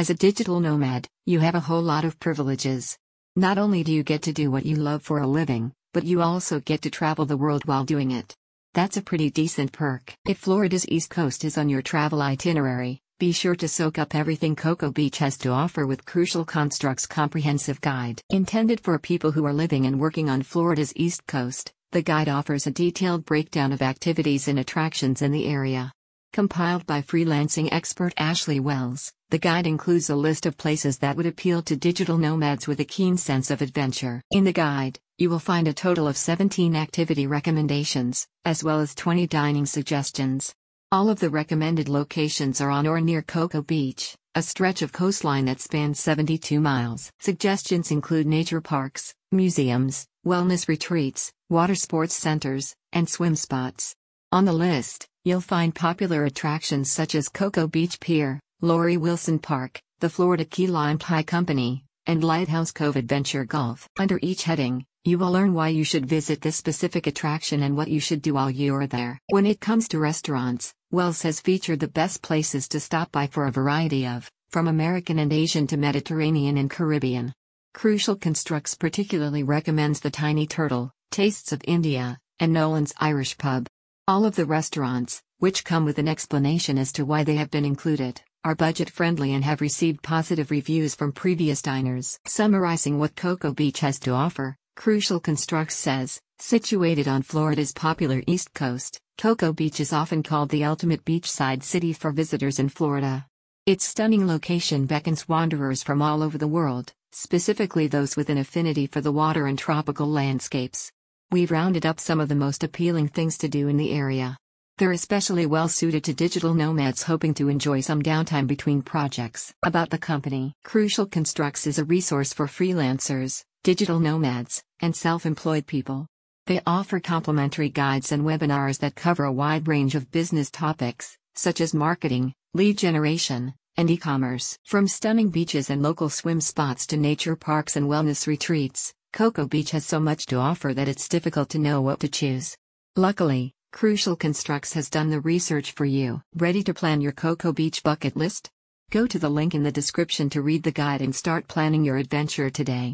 As a digital nomad, you have a whole lot of privileges. Not only do you get to do what you love for a living, but you also get to travel the world while doing it. That's a pretty decent perk. If Florida's East Coast is on your travel itinerary, be sure to soak up everything Cocoa Beach has to offer with Crucial Construct's comprehensive guide. Intended for people who are living and working on Florida's East Coast, the guide offers a detailed breakdown of activities and attractions in the area. Compiled by freelancing expert Ashley Wells, the guide includes a list of places that would appeal to digital nomads with a keen sense of adventure. In the guide, you will find a total of 17 activity recommendations, as well as 20 dining suggestions. All of the recommended locations are on or near Cocoa Beach, a stretch of coastline that spans 72 miles. Suggestions include nature parks, museums, wellness retreats, water sports centers, and swim spots. On the list, you'll find popular attractions such as Cocoa Beach Pier, Lori Wilson Park, the Florida Key Lime Pie Company, and Lighthouse Cove Adventure Golf. Under each heading, you will learn why you should visit this specific attraction and what you should do while you're there. When it comes to restaurants, Wells has featured the best places to stop by for a variety of, from American and Asian to Mediterranean and Caribbean. Crucial Constructs particularly recommends the Tiny Turtle, Tastes of India, and Nolan's Irish Pub. All of the restaurants, which come with an explanation as to why they have been included, are budget friendly and have received positive reviews from previous diners. Summarizing what Cocoa Beach has to offer, Crucial Constructs says, situated on Florida's popular East Coast, Cocoa Beach is often called the ultimate beachside city for visitors in Florida. Its stunning location beckons wanderers from all over the world, specifically those with an affinity for the water and tropical landscapes. We've rounded up some of the most appealing things to do in the area. They're especially well suited to digital nomads hoping to enjoy some downtime between projects. About the company Crucial Constructs is a resource for freelancers, digital nomads, and self employed people. They offer complimentary guides and webinars that cover a wide range of business topics, such as marketing, lead generation, and e commerce. From stunning beaches and local swim spots to nature parks and wellness retreats, Cocoa Beach has so much to offer that it's difficult to know what to choose. Luckily, Crucial Constructs has done the research for you. Ready to plan your Cocoa Beach bucket list? Go to the link in the description to read the guide and start planning your adventure today.